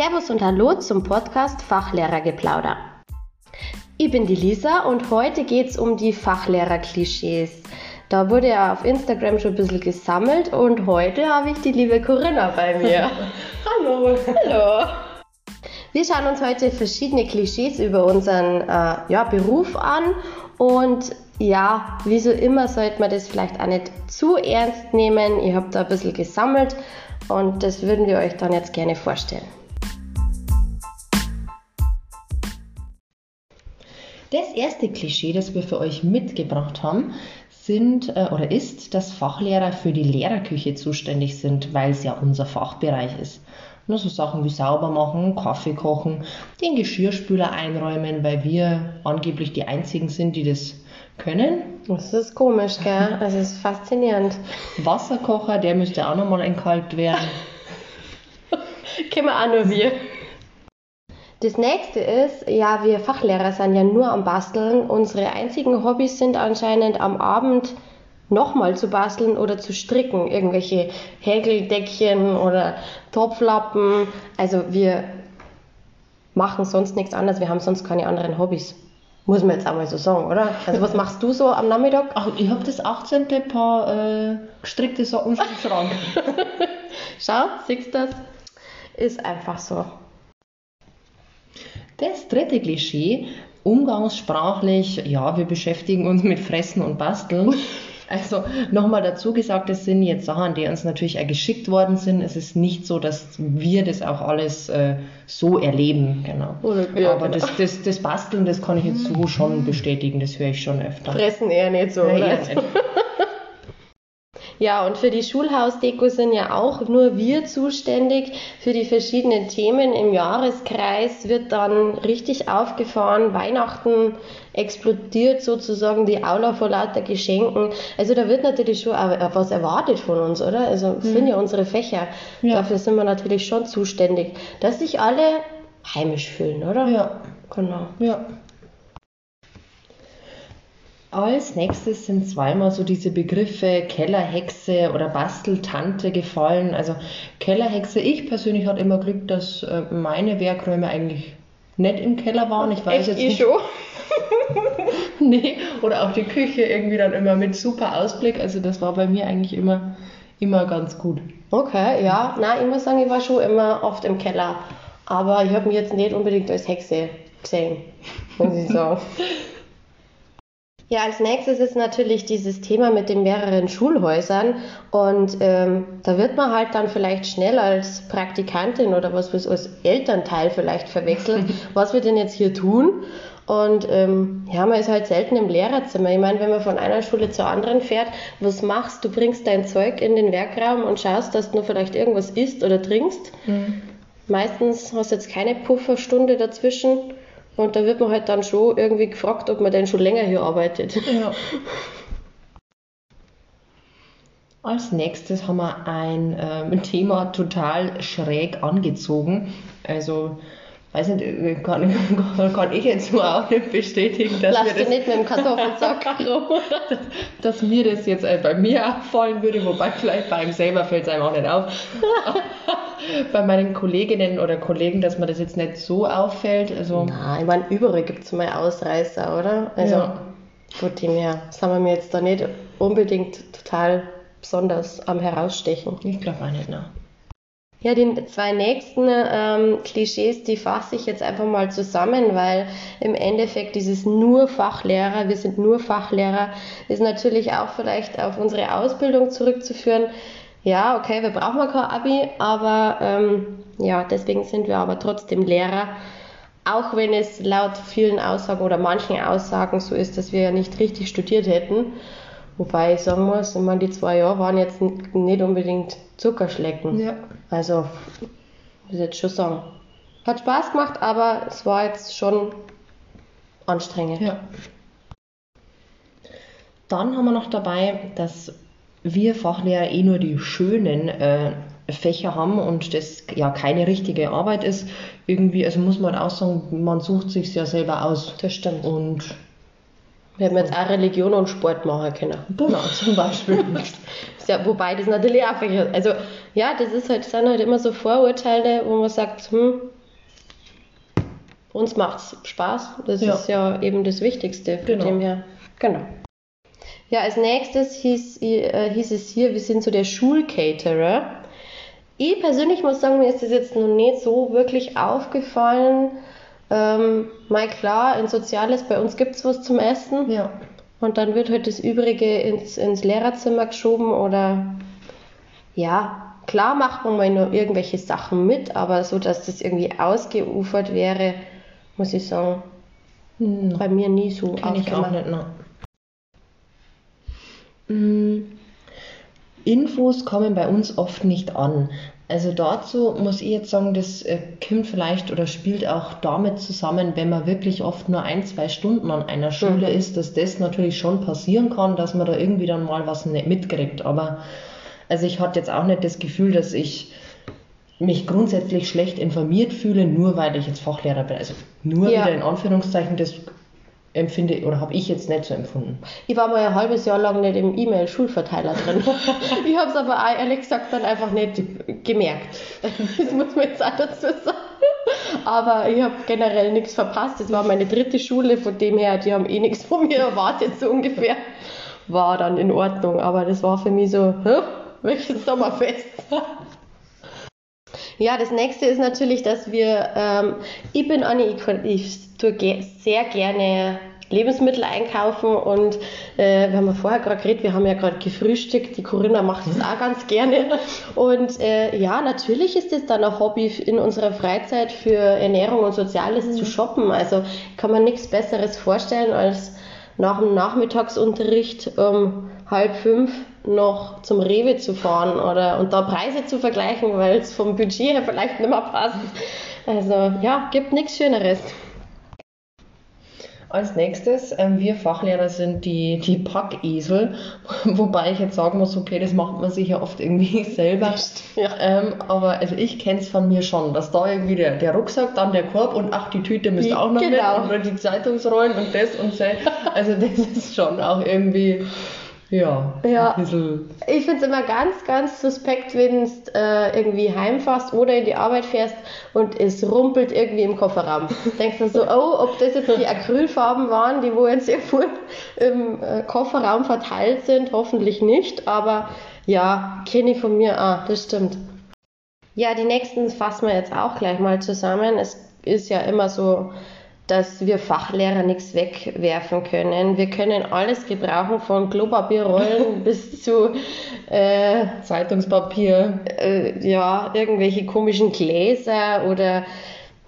Servus und Hallo zum Podcast Fachlehrergeplauder. Ich bin die Lisa und heute geht es um die Fachlehrer-Klischees. Da wurde ja auf Instagram schon ein bisschen gesammelt und heute habe ich die liebe Corinna bei mir. Hallo. Hallo. Wir schauen uns heute verschiedene Klischees über unseren äh, ja, Beruf an und ja, wie so immer sollte man das vielleicht auch nicht zu ernst nehmen. Ihr habt da ein bisschen gesammelt und das würden wir euch dann jetzt gerne vorstellen. Das erste Klischee, das wir für euch mitgebracht haben, sind äh, oder ist, dass Fachlehrer für die Lehrerküche zuständig sind, weil es ja unser Fachbereich ist. Nur so Sachen wie sauber machen, Kaffee kochen, den Geschirrspüler einräumen, weil wir angeblich die einzigen sind, die das können. Das ist komisch, gell? Also es ist faszinierend. Wasserkocher, der müsste auch nochmal entkalkt werden. Kennen wir auch nur wir. Das nächste ist, ja, wir Fachlehrer sind ja nur am Basteln. Unsere einzigen Hobbys sind anscheinend am Abend nochmal zu basteln oder zu stricken. Irgendwelche Häkeldeckchen oder Topflappen. Also wir machen sonst nichts anderes. Wir haben sonst keine anderen Hobbys. Muss man jetzt einmal so sagen, oder? Also was machst du so am Nachmittag? Ach, ich habe das 18. Paar äh, gestrickte Socken im Schrank. Schau, siehst du das? Ist einfach so. Das dritte Klischee, umgangssprachlich, ja, wir beschäftigen uns mit Fressen und Basteln. Also nochmal dazu gesagt, das sind jetzt Sachen, die uns natürlich auch geschickt worden sind. Es ist nicht so, dass wir das auch alles äh, so erleben, genau. Ja, Aber genau. Das, das, das Basteln, das kann ich jetzt so schon bestätigen, das höre ich schon öfter. Fressen eher nicht so, ja, oder? Ja, und für die Schulhausdeko sind ja auch nur wir zuständig. Für die verschiedenen Themen im Jahreskreis wird dann richtig aufgefahren. Weihnachten explodiert sozusagen die Aula vor lauter Geschenken. Also da wird natürlich schon auch was erwartet von uns, oder? Also mhm. sind ja unsere Fächer. Ja. Dafür sind wir natürlich schon zuständig, dass sich alle heimisch fühlen, oder? Ja. Genau. Ja. Als nächstes sind zweimal so diese Begriffe Kellerhexe oder Basteltante gefallen. Also Kellerhexe, ich persönlich hatte immer Glück, dass äh, meine Werkräume eigentlich nicht im Keller waren. Ich weiß Echt, jetzt nicht. Schon? nee, oder auch die Küche irgendwie dann immer mit super Ausblick. Also das war bei mir eigentlich immer, immer ganz gut. Okay, ja. Na, ich muss sagen, ich war schon immer oft im Keller. Aber ich habe mich jetzt nicht unbedingt als Hexe gesehen, muss ich sagen. Ja, als nächstes ist natürlich dieses Thema mit den mehreren Schulhäusern und ähm, da wird man halt dann vielleicht schnell als Praktikantin oder was als Elternteil vielleicht verwechselt, was wir denn jetzt hier tun. Und ähm, ja, man ist halt selten im Lehrerzimmer. Ich meine, wenn man von einer Schule zur anderen fährt, was machst du? bringst dein Zeug in den Werkraum und schaust, dass du nur vielleicht irgendwas isst oder trinkst. Mhm. Meistens hast du jetzt keine Pufferstunde dazwischen und da wird man halt dann schon irgendwie gefragt, ob man denn schon länger hier arbeitet. Ja. Als nächstes haben wir ein ähm, Thema total schräg angezogen. Also, weiß nicht, äh, kann, kann ich jetzt nur auch nicht bestätigen, dass Lass mir das, nicht mit dem Kartoffelsack rum. dass, dass, mir das jetzt äh, bei mir auffallen würde, wobei vielleicht bei ihm selber fällt es einem auch nicht auf. bei meinen Kolleginnen oder Kollegen, dass mir das jetzt nicht so auffällt. Also Nein, ich meine, überall gibt es mal Ausreißer, oder? Also, ja. gut, dem her sind wir mir jetzt da nicht unbedingt total besonders am Herausstechen. Ich glaube auch nicht, ne? Ja, die zwei nächsten ähm, Klischees, die fasse ich jetzt einfach mal zusammen, weil im Endeffekt dieses nur Fachlehrer, wir sind nur Fachlehrer, ist natürlich auch vielleicht auf unsere Ausbildung zurückzuführen ja, okay, wir brauchen kein Abi, aber ähm, ja, deswegen sind wir aber trotzdem Lehrer. Auch wenn es laut vielen Aussagen oder manchen Aussagen so ist, dass wir ja nicht richtig studiert hätten. Wobei ich sagen muss, ich meine, die zwei Jahre waren jetzt nicht unbedingt Zuckerschlecken. Ja. Also, muss ich jetzt schon sagen. Hat Spaß gemacht, aber es war jetzt schon anstrengend. Ja. Dann haben wir noch dabei, dass wir Fachlehrer eh nur die schönen äh, Fächer haben und das ja keine richtige Arbeit ist, irgendwie, also muss man auch sagen, man sucht sich ja selber aus. Das stimmt. Und Wir hätten jetzt auch Religion und Sport machen können. Genau, zum Beispiel. ja, wobei das natürlich auch verkehrt. Also, ja, das ist halt, sind halt immer so Vorurteile, wo man sagt, hm, uns macht's Spaß. Das Ja. ist ja eben das Wichtigste. Von Genau. dem her. Genau. Ja, als nächstes hieß, äh, hieß es hier, wir sind so der Schulcaterer. Ich persönlich muss sagen, mir ist das jetzt noch nicht so wirklich aufgefallen. Ähm, mal klar, in Soziales, bei uns gibt's was zum Essen. Ja. Und dann wird halt das Übrige ins, ins Lehrerzimmer geschoben oder ja, klar macht man mal nur irgendwelche Sachen mit, aber so, dass das irgendwie ausgeufert wäre, muss ich sagen, Hm, bei mir nie so Kenn ich auch aufgemacht. nicht, ne. Infos kommen bei uns oft nicht an. Also dazu muss ich jetzt sagen, das äh, kommt vielleicht oder spielt auch damit zusammen, wenn man wirklich oft nur ein, zwei Stunden an einer Schule Mhm. ist, dass das natürlich schon passieren kann, dass man da irgendwie dann mal was nicht mitkriegt. Aber also ich hatte jetzt auch nicht das Gefühl, dass ich mich grundsätzlich schlecht informiert fühle, nur weil ich jetzt Fachlehrer bin. Also nur Ja. wieder in Anführungszeichen, das empfinde oder habe ich jetzt nicht so empfunden. Ich war mal ein halbes Jahr lang nicht im E-Mail-Schulverteiler drin. ich habe es aber auch ehrlich gesagt dann einfach nicht gemerkt. Das muss man jetzt auch dazu sagen. Aber ich habe generell nichts verpasst. Das war meine dritte Schule, von dem her, die haben eh nichts von mir erwartet, so ungefähr. War dann in Ordnung, aber das war für mich so, hä? Welches Sommerfest? Ja, das nächste ist natürlich, dass wir, ähm, ich bin Anni, ich, tue ge sehr gerne Lebensmittel einkaufen und äh, wir haben ja vorher gerade geredet, wir haben ja gerade gefrühstückt, die Corinna macht das auch ganz gerne. Und äh, ja, natürlich ist es dann ein Hobby in unserer Freizeit für Ernährung und Soziales zu shoppen, also kann man nichts Besseres vorstellen als nach dem Nachmittagsunterricht um halb fünf noch zum Rewe zu fahren oder und da Preise zu vergleichen, weil es vom Budget her vielleicht nicht mehr passt. Also ja, gibt nichts Schöneres. Als nächstes, ähm, wir Fachlehrer sind die, die Packesel, wobei ich jetzt sagen muss, okay, das macht man sich ja oft irgendwie selber. Ja. Ähm, aber also ich kenne es von mir schon, dass da irgendwie der, der Rucksack, dann der Korb und ach, die Tüte müsste auch noch genau. mit oder die Zeitungsrollen und das und das. Also das ist schon auch irgendwie, ja, Ja. Ich finde es immer ganz, ganz suspekt, wenn du äh, irgendwie heimfährst oder in die Arbeit fährst und es rumpelt irgendwie im Kofferraum. Denkst du so, oh, ob das jetzt die Acrylfarben waren, die wo jetzt irgendwo im äh, Kofferraum verteilt sind, hoffentlich nicht, aber ja, kenne ich von mir, ah, das stimmt. Ja, die nächsten fassen wir jetzt auch gleich mal zusammen. Es ist ja immer so, dass wir Fachlehrer nichts wegwerfen können. Wir können alles gebrauchen, von Klopapierrollen bis zu äh, Zeitungspapier. äh, ja, irgendwelche komischen Gläser oder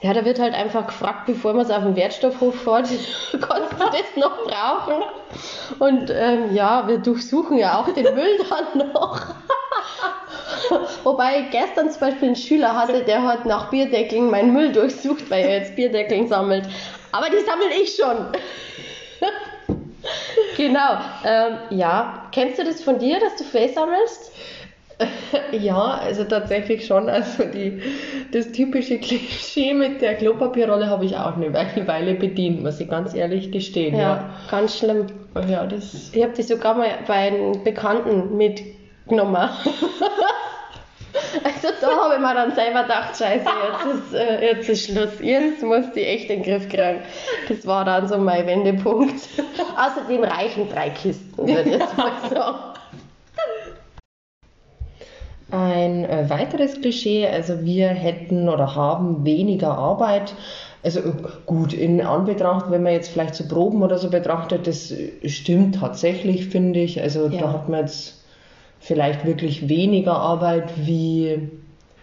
ja, da wird halt einfach gefragt, bevor man es auf den Wertstoffhof fährt, kannst du das noch brauchen? Und ähm, ja, wir durchsuchen ja auch den Müll dann noch. Wobei ich gestern zum Beispiel einen Schüler hatte, der hat nach Bierdeckeln meinen Müll durchsucht, weil er jetzt Bierdeckeln sammelt. Aber die sammle ich schon. genau. Ähm, ja, kennst du das von dir, dass du Face sammelst? Ja, also tatsächlich schon. Also die, das typische Klischee mit der Klopapierrolle habe ich auch eine Weile bedient, muss ich ganz ehrlich gestehen. Ja, ganz schlimm. Ja, ja das. Ich habe die sogar mal bei einem Bekannten mitgenommen. Also da habe ich mir dann selber gedacht, scheiße, jetzt ist, äh, jetzt ist Schluss. Jetzt muss die echt in den Griff kriegen. Das war dann so mein Wendepunkt. Außerdem reichen drei Kisten, würde ich jetzt mal sagen. Ein äh, weiteres Klischee, also wir hätten oder haben weniger Arbeit. Also äh, gut, in Anbetracht, wenn man jetzt vielleicht so Proben oder so betrachtet, das äh, stimmt tatsächlich, finde ich. Also Ja. da hat man jetzt vielleicht wirklich weniger Arbeit wie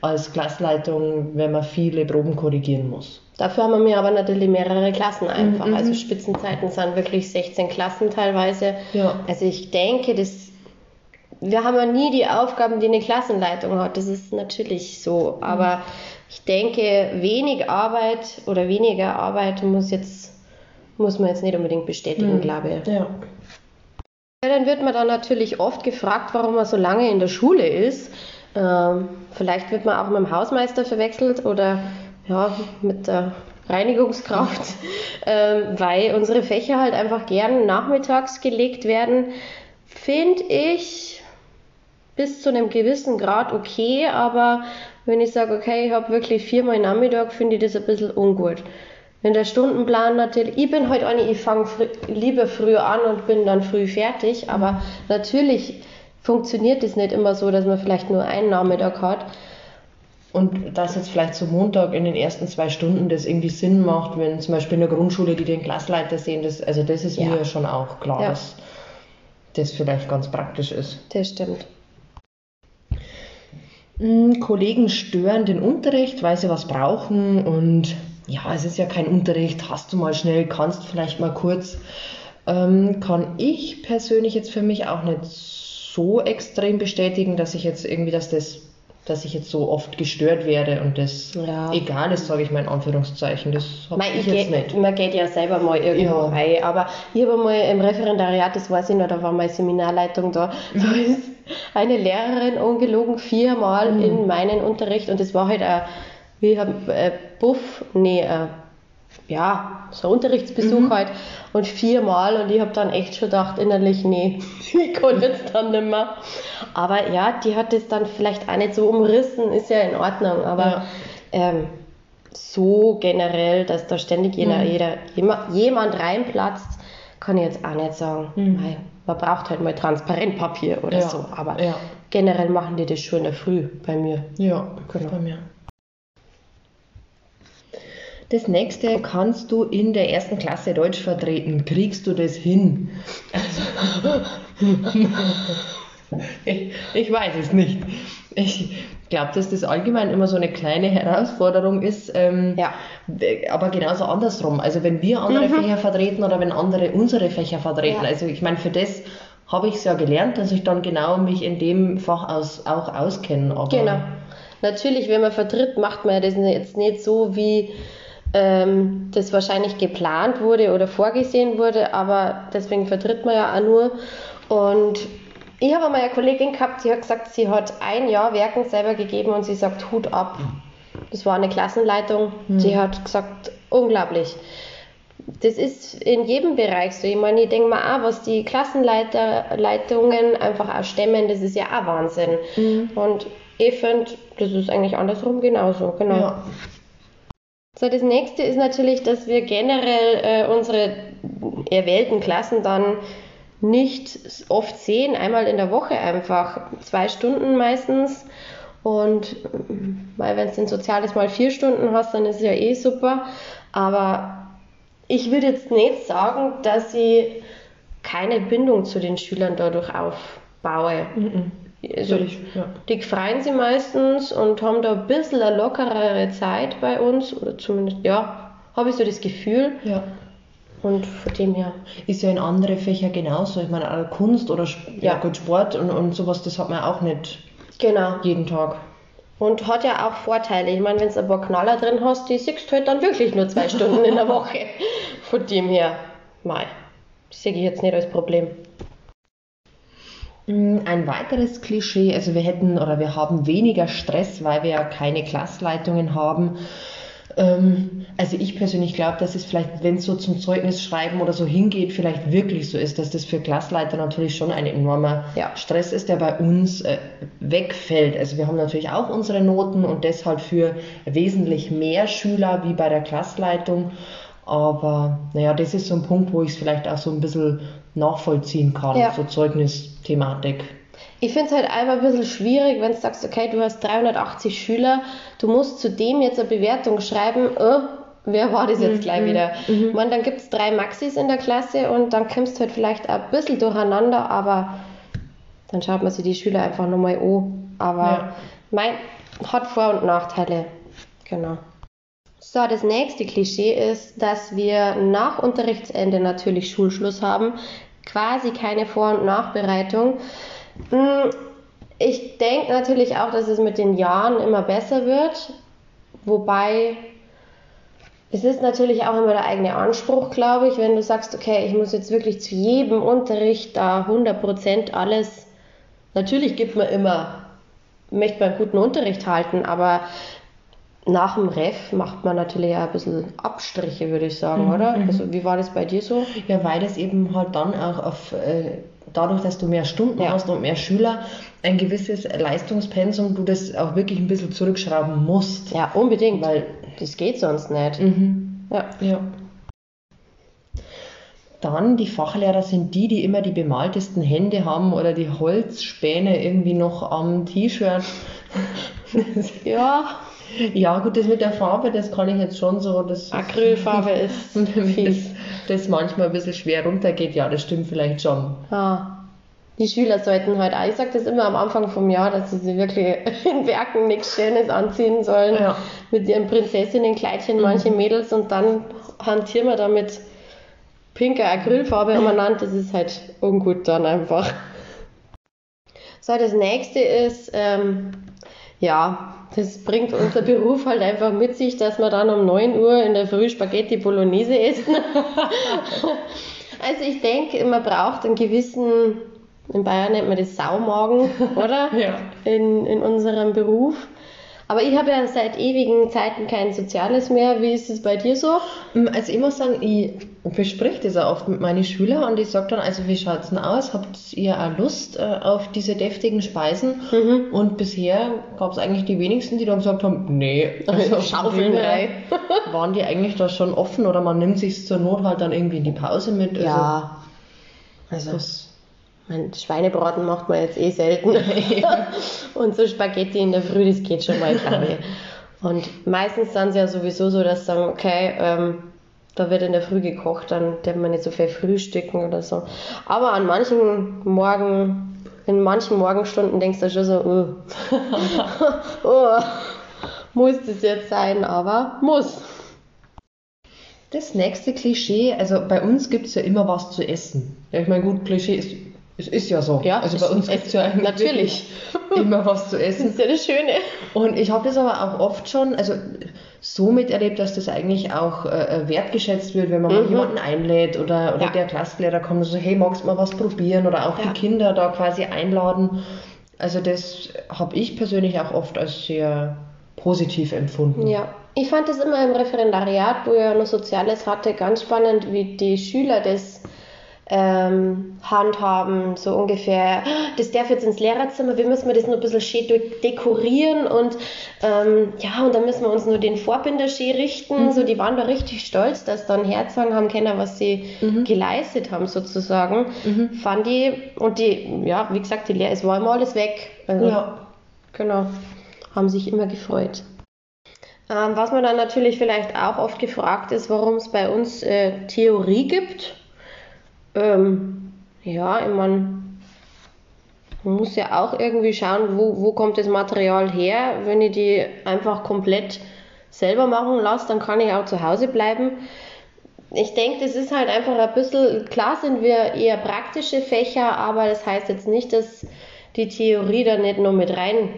als Klassleitung, wenn man viele Proben korrigieren muss. Dafür haben wir aber natürlich mehrere Klassen einfach. Mhm. Also Spitzenzeiten sind wirklich 16 Klassen teilweise. Ja. Also ich denke, das, wir haben ja nie die Aufgaben, die eine Klassenleitung hat. Das ist natürlich so. Aber ich denke, wenig Arbeit oder weniger Arbeit muss jetzt, muss man jetzt nicht unbedingt bestätigen, Mhm. glaube ich. Ja. Ja, dann wird man dann natürlich oft gefragt, warum man so lange in der Schule ist. Ähm, vielleicht wird man auch mit dem Hausmeister verwechselt oder ja, mit der Reinigungskraft, ähm, weil unsere Fächer halt einfach gern nachmittags gelegt werden. Finde ich bis zu einem gewissen Grad okay, aber wenn ich sage, okay, ich habe wirklich viermal Nachmittag, finde ich das ein bisschen ungut. Wenn der Stundenplan natürlich, ich bin heute eine, ich fange fr lieber früher an und bin dann früh fertig, aber natürlich funktioniert es nicht immer so, dass man vielleicht nur einen Nachmittag hat. Und dass jetzt vielleicht so Montag in den ersten zwei Stunden das irgendwie Sinn macht, wenn zum Beispiel in der Grundschule die den Klassleiter sehen, das, also das ist ja. mir schon auch klar, ja. dass das vielleicht ganz praktisch ist. Das stimmt. Hm, Kollegen stören den Unterricht, weil sie was brauchen und ja, es ist ja kein Unterricht, hast du mal schnell, kannst vielleicht mal kurz. Ähm, kann ich persönlich jetzt für mich auch nicht so extrem bestätigen, dass ich jetzt irgendwie, dass das dass ich jetzt so oft gestört werde und das ja. egal ist, sage ich mal in Anführungszeichen. Das habe ich, ich jetzt nicht. Man geht ja selber mal irgendwo ja. rein, aber ich habe mal im Referendariat, das weiß ich noch, da war meine Seminarleitung da, da ist eine Lehrerin ungelogen viermal mhm. in meinen Unterricht und das war halt ein, wie äh, Buff, nee, äh, ja, so ein Unterrichtsbesuch mhm. halt und viermal und ich habe dann echt schon gedacht innerlich, nee, ich kann jetzt dann nicht mehr. Aber ja, die hat es dann vielleicht auch nicht so umrissen, ist ja in Ordnung, aber ja. ähm, so generell, dass da ständig jeder, mhm. jeder, jemand, jemand reinplatzt, kann ich jetzt auch nicht sagen. Mhm. Man braucht halt mal Transparentpapier oder ja. so, aber ja. generell machen die das schon in der Früh bei mir. Ja, genau. bei mir. Das nächste kannst du in der ersten Klasse Deutsch vertreten. Kriegst du das hin? Also, ich, ich, weiß es nicht. Ich glaube, dass das allgemein immer so eine kleine Herausforderung ist. Ähm, ja. Aber genauso andersrum. Also wenn wir andere mhm. Fächer vertreten oder wenn andere unsere Fächer vertreten. Ja. Also ich meine, für das habe ich es ja gelernt, dass ich dann genau mich in dem Fach aus, auch auskenne. genau. Natürlich, wenn man vertritt, macht man das jetzt nicht so wie ähm, das wahrscheinlich geplant wurde oder vorgesehen wurde, aber deswegen vertritt man ja auch nur. Und ich habe mal eine Kollegin gehabt, die hat gesagt, sie hat ein Jahr Werken selber gegeben und sie sagt Hut ab. Das war eine Klassenleitung. Mhm. Sie hat gesagt, unglaublich. Das ist in jedem Bereich so. Ich meine, ich denke mal auch, was die Klassenleitungen einfach auch stemmen, das ist ja auch Wahnsinn. Mhm. Und ich finde, das ist eigentlich andersrum genauso. Genau. Ja. So, das nächste ist natürlich, dass wir generell äh, unsere erwählten Klassen dann nicht oft sehen, einmal in der Woche einfach, zwei Stunden meistens. Und weil wenn es den Soziales mal vier Stunden hast, dann ist es ja eh super. Aber ich würde jetzt nicht sagen, dass ich keine Bindung zu den Schülern dadurch aufbaue. Mhm. Also, ja. Die freuen sich meistens und haben da ein bisschen eine lockerere Zeit bei uns, oder zumindest, ja, habe ich so das Gefühl. Ja. Und von dem her. Ist ja in andere Fächer genauso. Ich meine, Kunst oder ja. gut, Sport und, und sowas, das hat man auch nicht genau. jeden Tag. Und hat ja auch Vorteile. Ich meine, wenn du ein paar Knaller drin hast, die siehst du halt dann wirklich nur zwei Stunden in der Woche. Von dem her, mal, sehe ich jetzt nicht als Problem. Mm, ein weiteres Klischee, also wir hätten oder wir haben weniger Stress, weil wir ja keine Klassleitungen haben. Ähm, also ich persönlich glaube, dass es vielleicht, wenn es so zum Zeugnisschreiben oder so hingeht, vielleicht wirklich so ist, dass das für Klassleiter natürlich schon ein enormer ja. Stress ist, der bei uns äh, wegfällt. Also wir haben natürlich auch unsere Noten und deshalb für wesentlich mehr Schüler wie bei der Klassleitung. Aber naja, das ist so ein Punkt, wo ich es vielleicht auch so ein bisschen nachvollziehen kann, ja. so Zeugnisthematik. Ich finde es halt einfach ein bisschen schwierig, wenn du sagst, okay, du hast 380 Schüler, du musst zu dem jetzt eine Bewertung schreiben, oh, wer war das jetzt mhm. gleich wieder? Mhm. Man, dann gibt es drei Maxis in der Klasse und dann kommst du halt vielleicht ein bisschen durcheinander, aber dann schaut man sich die Schüler einfach nochmal an. Aber ja. mein hat Vor- und Nachteile. Genau. So, das nächste Klischee ist, dass wir nach Unterrichtsende natürlich Schulschluss haben, quasi keine Vor- und Nachbereitung. Hm, ich denke natürlich auch, dass es mit den Jahren immer besser wird, wobei es ist natürlich auch immer der eigene Anspruch, glaube ich, wenn du sagst, okay, ich muss jetzt wirklich zu jedem Unterricht da 100% alles. Natürlich gibt man immer, möchte man guten Unterricht halten, aber nach dem Ref macht man natürlich auch ein bisschen Abstriche, würde ich sagen, Mhm, oder? mhm. Also wie war das bei dir so? Ja, weil das eben halt dann auch auf, äh, dadurch, dass du mehr Stunden Ja. hast und mehr Schüler, ein gewisses Leistungspensum, du das auch wirklich ein bisschen zurückschrauben musst. Ja, unbedingt. Weil, das geht sonst nicht. mhm, Ja. ja. Dann die Fachlehrer sind die, die immer die bemaltesten Hände haben oder die Holzspäne irgendwie noch am T-Shirt. Ja, ja, gut, das mit der Farbe, das kann ich jetzt schon so. Das Acrylfarbe ist damit fies. das, das manchmal ein bisschen schwer runtergeht, ja, das stimmt vielleicht schon. Ah. Die Schüler sollten halt, auch- ich sage das immer am Anfang vom Jahr, dass sie sich wirklich in Werken nichts Schönes anziehen sollen. Ja. Mit ihren Prinzessinnenkleidchen, manche Mädels, und dann hantieren wir da mit pinker Acrylfarbe umeinander. Das ist halt ungut dann einfach. So, das nächste ist, ähm, ja, das bringt unser Beruf halt einfach mit sich, dass wir dann um 9 Uhr in der Früh Spaghetti Bolognese essen. also ich denke, man braucht einen gewissen, in Bayern nennt man das Saumagen, oder? Ja. In, in unserem Beruf. Aber ich habe ja seit ewigen Zeiten kein Soziales mehr. Wie ist es bei dir so? Also ich muss sagen, ich bespreche das auch oft mit meinen Schülern und ich sage dann, also wie schaut es denn aus? Habt ihr auch Lust äh, auf diese deftigen Speisen? Mhm. Und bisher gab es eigentlich die wenigsten, die dann gesagt haben, nee, also Schaufeln von dem her rein. waren die eigentlich da schon offen oder man nimmt sich zur Not halt dann irgendwie in die Pause mit. Also Ja. Also, das, mein Schweinebraten macht man jetzt eh selten. Und so Spaghetti in der Früh, das geht schon mal, glaube ich. Und meistens sind sie ja sowieso so, dass sie sagen, okay, ähm, da wird in der Früh gekocht, dann darf man nicht so viel frühstücken oder so. Aber an manchen Morgen, in manchen Morgenstunden denkst du schon so, uh, oh, muss das jetzt sein, aber muss. Das nächste Klischee, also bei uns gibt es ja immer was zu essen. Ja, ich meine, gut, Klischee ist, es ist ja so. Ja, also bei uns gibt es ja eigentlich natürlich. immer was zu Das essen. ist ja das Schöne. Und ich habe das aber auch oft schon, also so miterlebt, dass das eigentlich auch äh, wertgeschätzt wird, wenn man mal Mhm. jemanden einlädt oder, oder Ja. der Klassenlehrer kommt und so, hey, magst du mal was probieren? Oder auch Ja. die Kinder da quasi einladen. Also das habe ich persönlich auch oft als sehr positiv empfunden. Ja, ich fand das immer im Referendariat, wo ich ja noch Soziales hatte, ganz spannend, wie die Schüler das ähm, handhaben, so ungefähr, "Ah, das darf jetzt ins Lehrerzimmer, wir müssen das nur ein bisschen schön de- dekorieren und ähm, ja, und dann müssen wir uns nur den Vorbinder schön richten, so, die waren da richtig stolz, dass dann herzeigen haben können, was sie geleistet haben, sozusagen, fand ich, und die, ja, wie gesagt, die Lehrer, es war immer alles weg, also, Ja. Genau, haben sich immer gefreut. Ähm, was man dann natürlich vielleicht auch oft gefragt ist, warum es bei uns äh, Theorie gibt. Ähm, ja, ich meine, man muss ja auch irgendwie schauen, wo, wo kommt das Material her. Wenn ich die einfach komplett selber machen lasse, dann kann ich auch zu Hause bleiben. Ich denke, das ist halt einfach ein bisschen, klar sind wir eher praktische Fächer, aber das heißt jetzt nicht, dass die Theorie da nicht nur mit rein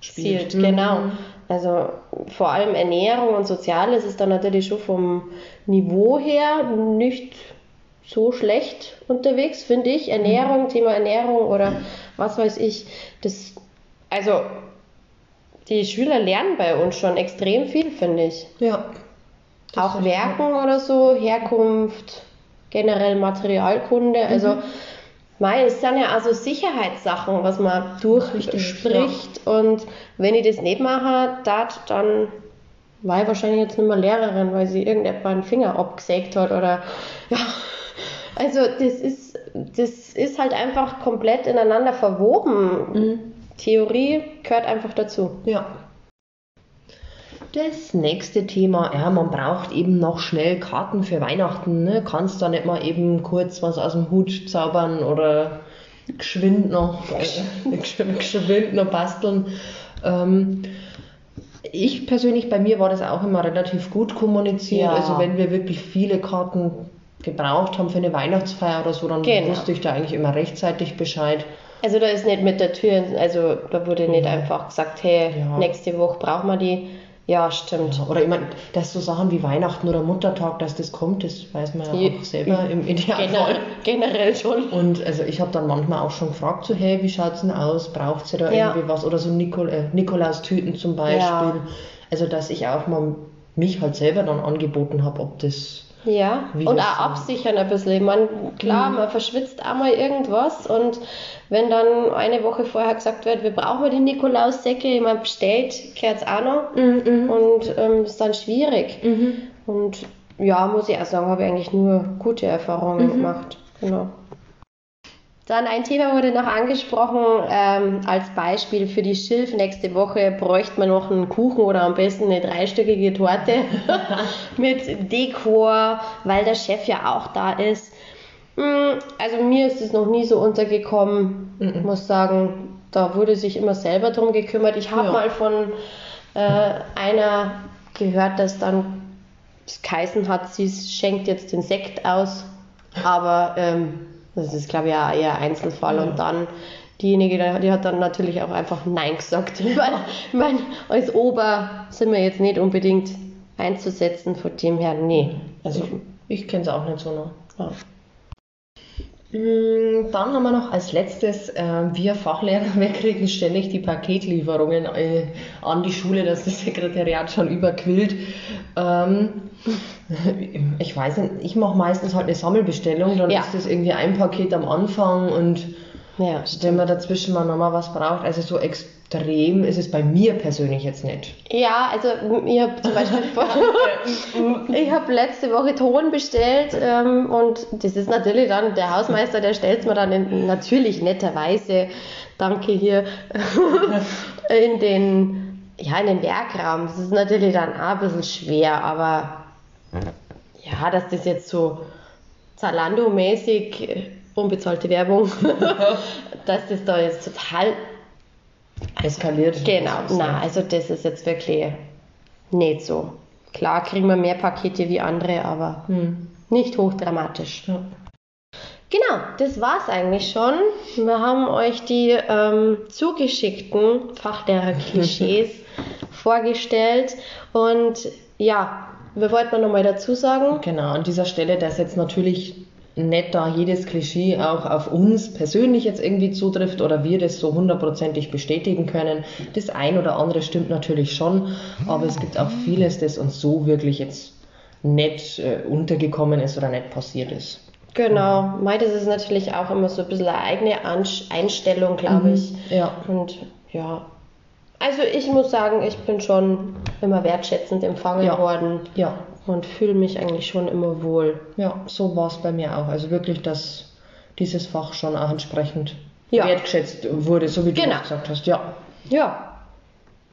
Spielt. Genau. Mhm. Also vor allem Ernährung und Soziales ist dann natürlich schon vom Niveau her nicht so schlecht unterwegs, finde ich. Ernährung, Thema Ernährung oder was weiß ich. Das, also die Schüler lernen bei uns schon extrem viel, finde ich. Ja. Auch Werken oder so, Herkunft, generell Materialkunde. Also, mei, es sind ja also Sicherheitssachen, was man durchspricht. Und wenn ich das nicht mache, dat, dann war ich wahrscheinlich jetzt nicht mehr Lehrerin, weil sie irgendjemand einen Finger abgesägt hat oder ja. Also das ist, das ist halt einfach komplett ineinander verwoben. Mhm. Theorie gehört einfach dazu. Ja. Das nächste Thema, ja, man braucht eben noch schnell Karten für Weihnachten. Ne? Kannst da nicht mal eben kurz was aus dem Hut zaubern oder geschwind noch, äh, gesch- geschwind noch basteln. Ähm, ich persönlich, bei mir war das auch immer relativ gut kommuniziert. Ja. Also wenn wir wirklich viele Karten gebraucht haben für eine Weihnachtsfeier oder so, dann Genau. wusste ich da eigentlich immer rechtzeitig Bescheid. Also da ist nicht mit der Tür, also da wurde nicht einfach gesagt, hey, Ja. nächste Woche brauchen wir die. Ja, stimmt. Oder ich meine, dass so Sachen wie Weihnachten oder Muttertag, dass das kommt, das weiß man ja auch selber im Idealfall. Generell, generell schon. Und also ich habe dann manchmal auch schon gefragt, so hey, wie schaut's denn aus? Braucht sie da Ja. irgendwie was? Oder so Nikol äh, Nikolaustüten zum Beispiel. Ja. Also, dass ich auch mal mich halt selber dann angeboten habe, ob das. Ja, Wie und auch absichern ein bisschen. Meine, klar, Mhm. man verschwitzt einmal irgendwas und wenn dann eine Woche vorher gesagt wird, wir brauchen die Nikolaussäcke, meine, bestellt, gehört es auch noch Mhm. und ähm, ist dann schwierig. Und ja, muss ich auch sagen, habe ich eigentlich nur gute Erfahrungen Mhm. gemacht. Genau. Dann ein Thema wurde noch angesprochen, ähm, als Beispiel für die Schilf. Nächste Woche bräuchte man noch einen Kuchen oder am besten eine dreistöckige Torte mit Dekor, weil der Chef ja auch da ist. Mm, Also mir ist es noch nie so untergekommen. Ich muss sagen, da wurde sich immer selber drum gekümmert. Ich habe Ja. mal von äh, einer gehört, dass dann geheißen hat, sie schenkt jetzt den Sekt aus. Aber ähm, das ist, glaube ich, ja eher Einzelfall. Und dann diejenige, die hat dann natürlich auch einfach Nein gesagt. Weil, ich meine, als Ober sind wir jetzt nicht unbedingt einzusetzen, von dem her, nee. Also, ich kenne es auch nicht so noch. Ja. Mm, Dann haben wir noch als letztes, äh, wir Fachlehrer, wir kriegen ständig die Paketlieferungen äh, an die Schule, dass das Sekretariat schon überquillt. Ähm, ich weiß nicht, ich mache meistens halt eine Sammelbestellung, dann Ja. ist das irgendwie ein Paket am Anfang und Ja, wenn man dazwischen mal nochmal was braucht, also so extrem ist es bei mir persönlich jetzt nicht. Ja, also ich habe zum Beispiel vor- ich habe letzte Woche Ton bestellt ähm, und das ist natürlich dann der Hausmeister, der stellt es mir dann in, natürlich netterweise, danke hier, in den, ja, in den Werkraum. Das ist natürlich dann auch ein bisschen schwer, aber ja, dass das jetzt so Zalando-mäßig, äh, unbezahlte Werbung, dass das da jetzt total Eskaliert. Genau, na, also das ist jetzt wirklich nicht so. Klar kriegen wir mehr Pakete wie andere, aber Hm. nicht hochdramatisch. Ja. Genau, das war's eigentlich schon. Wir haben euch die ähm, zugeschickten Fachlehrer-Klischees vorgestellt und ja, wir wollten nochmal dazu sagen, Genau, an dieser Stelle, dass jetzt natürlich nicht da jedes Klischee auch auf uns persönlich jetzt irgendwie zutrifft oder wir das so hundertprozentig bestätigen können. Das ein oder andere stimmt natürlich schon, aber es gibt auch vieles, das uns so wirklich jetzt nicht äh, untergekommen ist oder nicht passiert ist. genau, Mai, das ist natürlich auch immer so ein bisschen eine eigene Ansch- Einstellung, glaube ich. Ja. Und ja, also ich muss sagen, ich bin schon immer wertschätzend empfangen Ja. worden Ja, und fühle mich eigentlich schon immer wohl. ja, so war es bei mir auch. Also wirklich, dass dieses Fach schon auch entsprechend Ja. wertgeschätzt wurde, so wie du Genau. gesagt hast. Ja. Ja,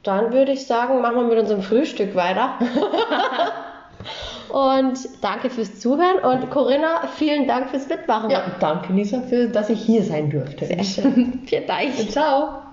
dann würde ich sagen, machen wir mit unserem Frühstück weiter. und danke fürs Zuhören und Corinna, vielen Dank fürs Mitmachen. ja, danke Lisa, für, dass ich hier sein durfte. Sehr schön. Vielen Dank. Ciao.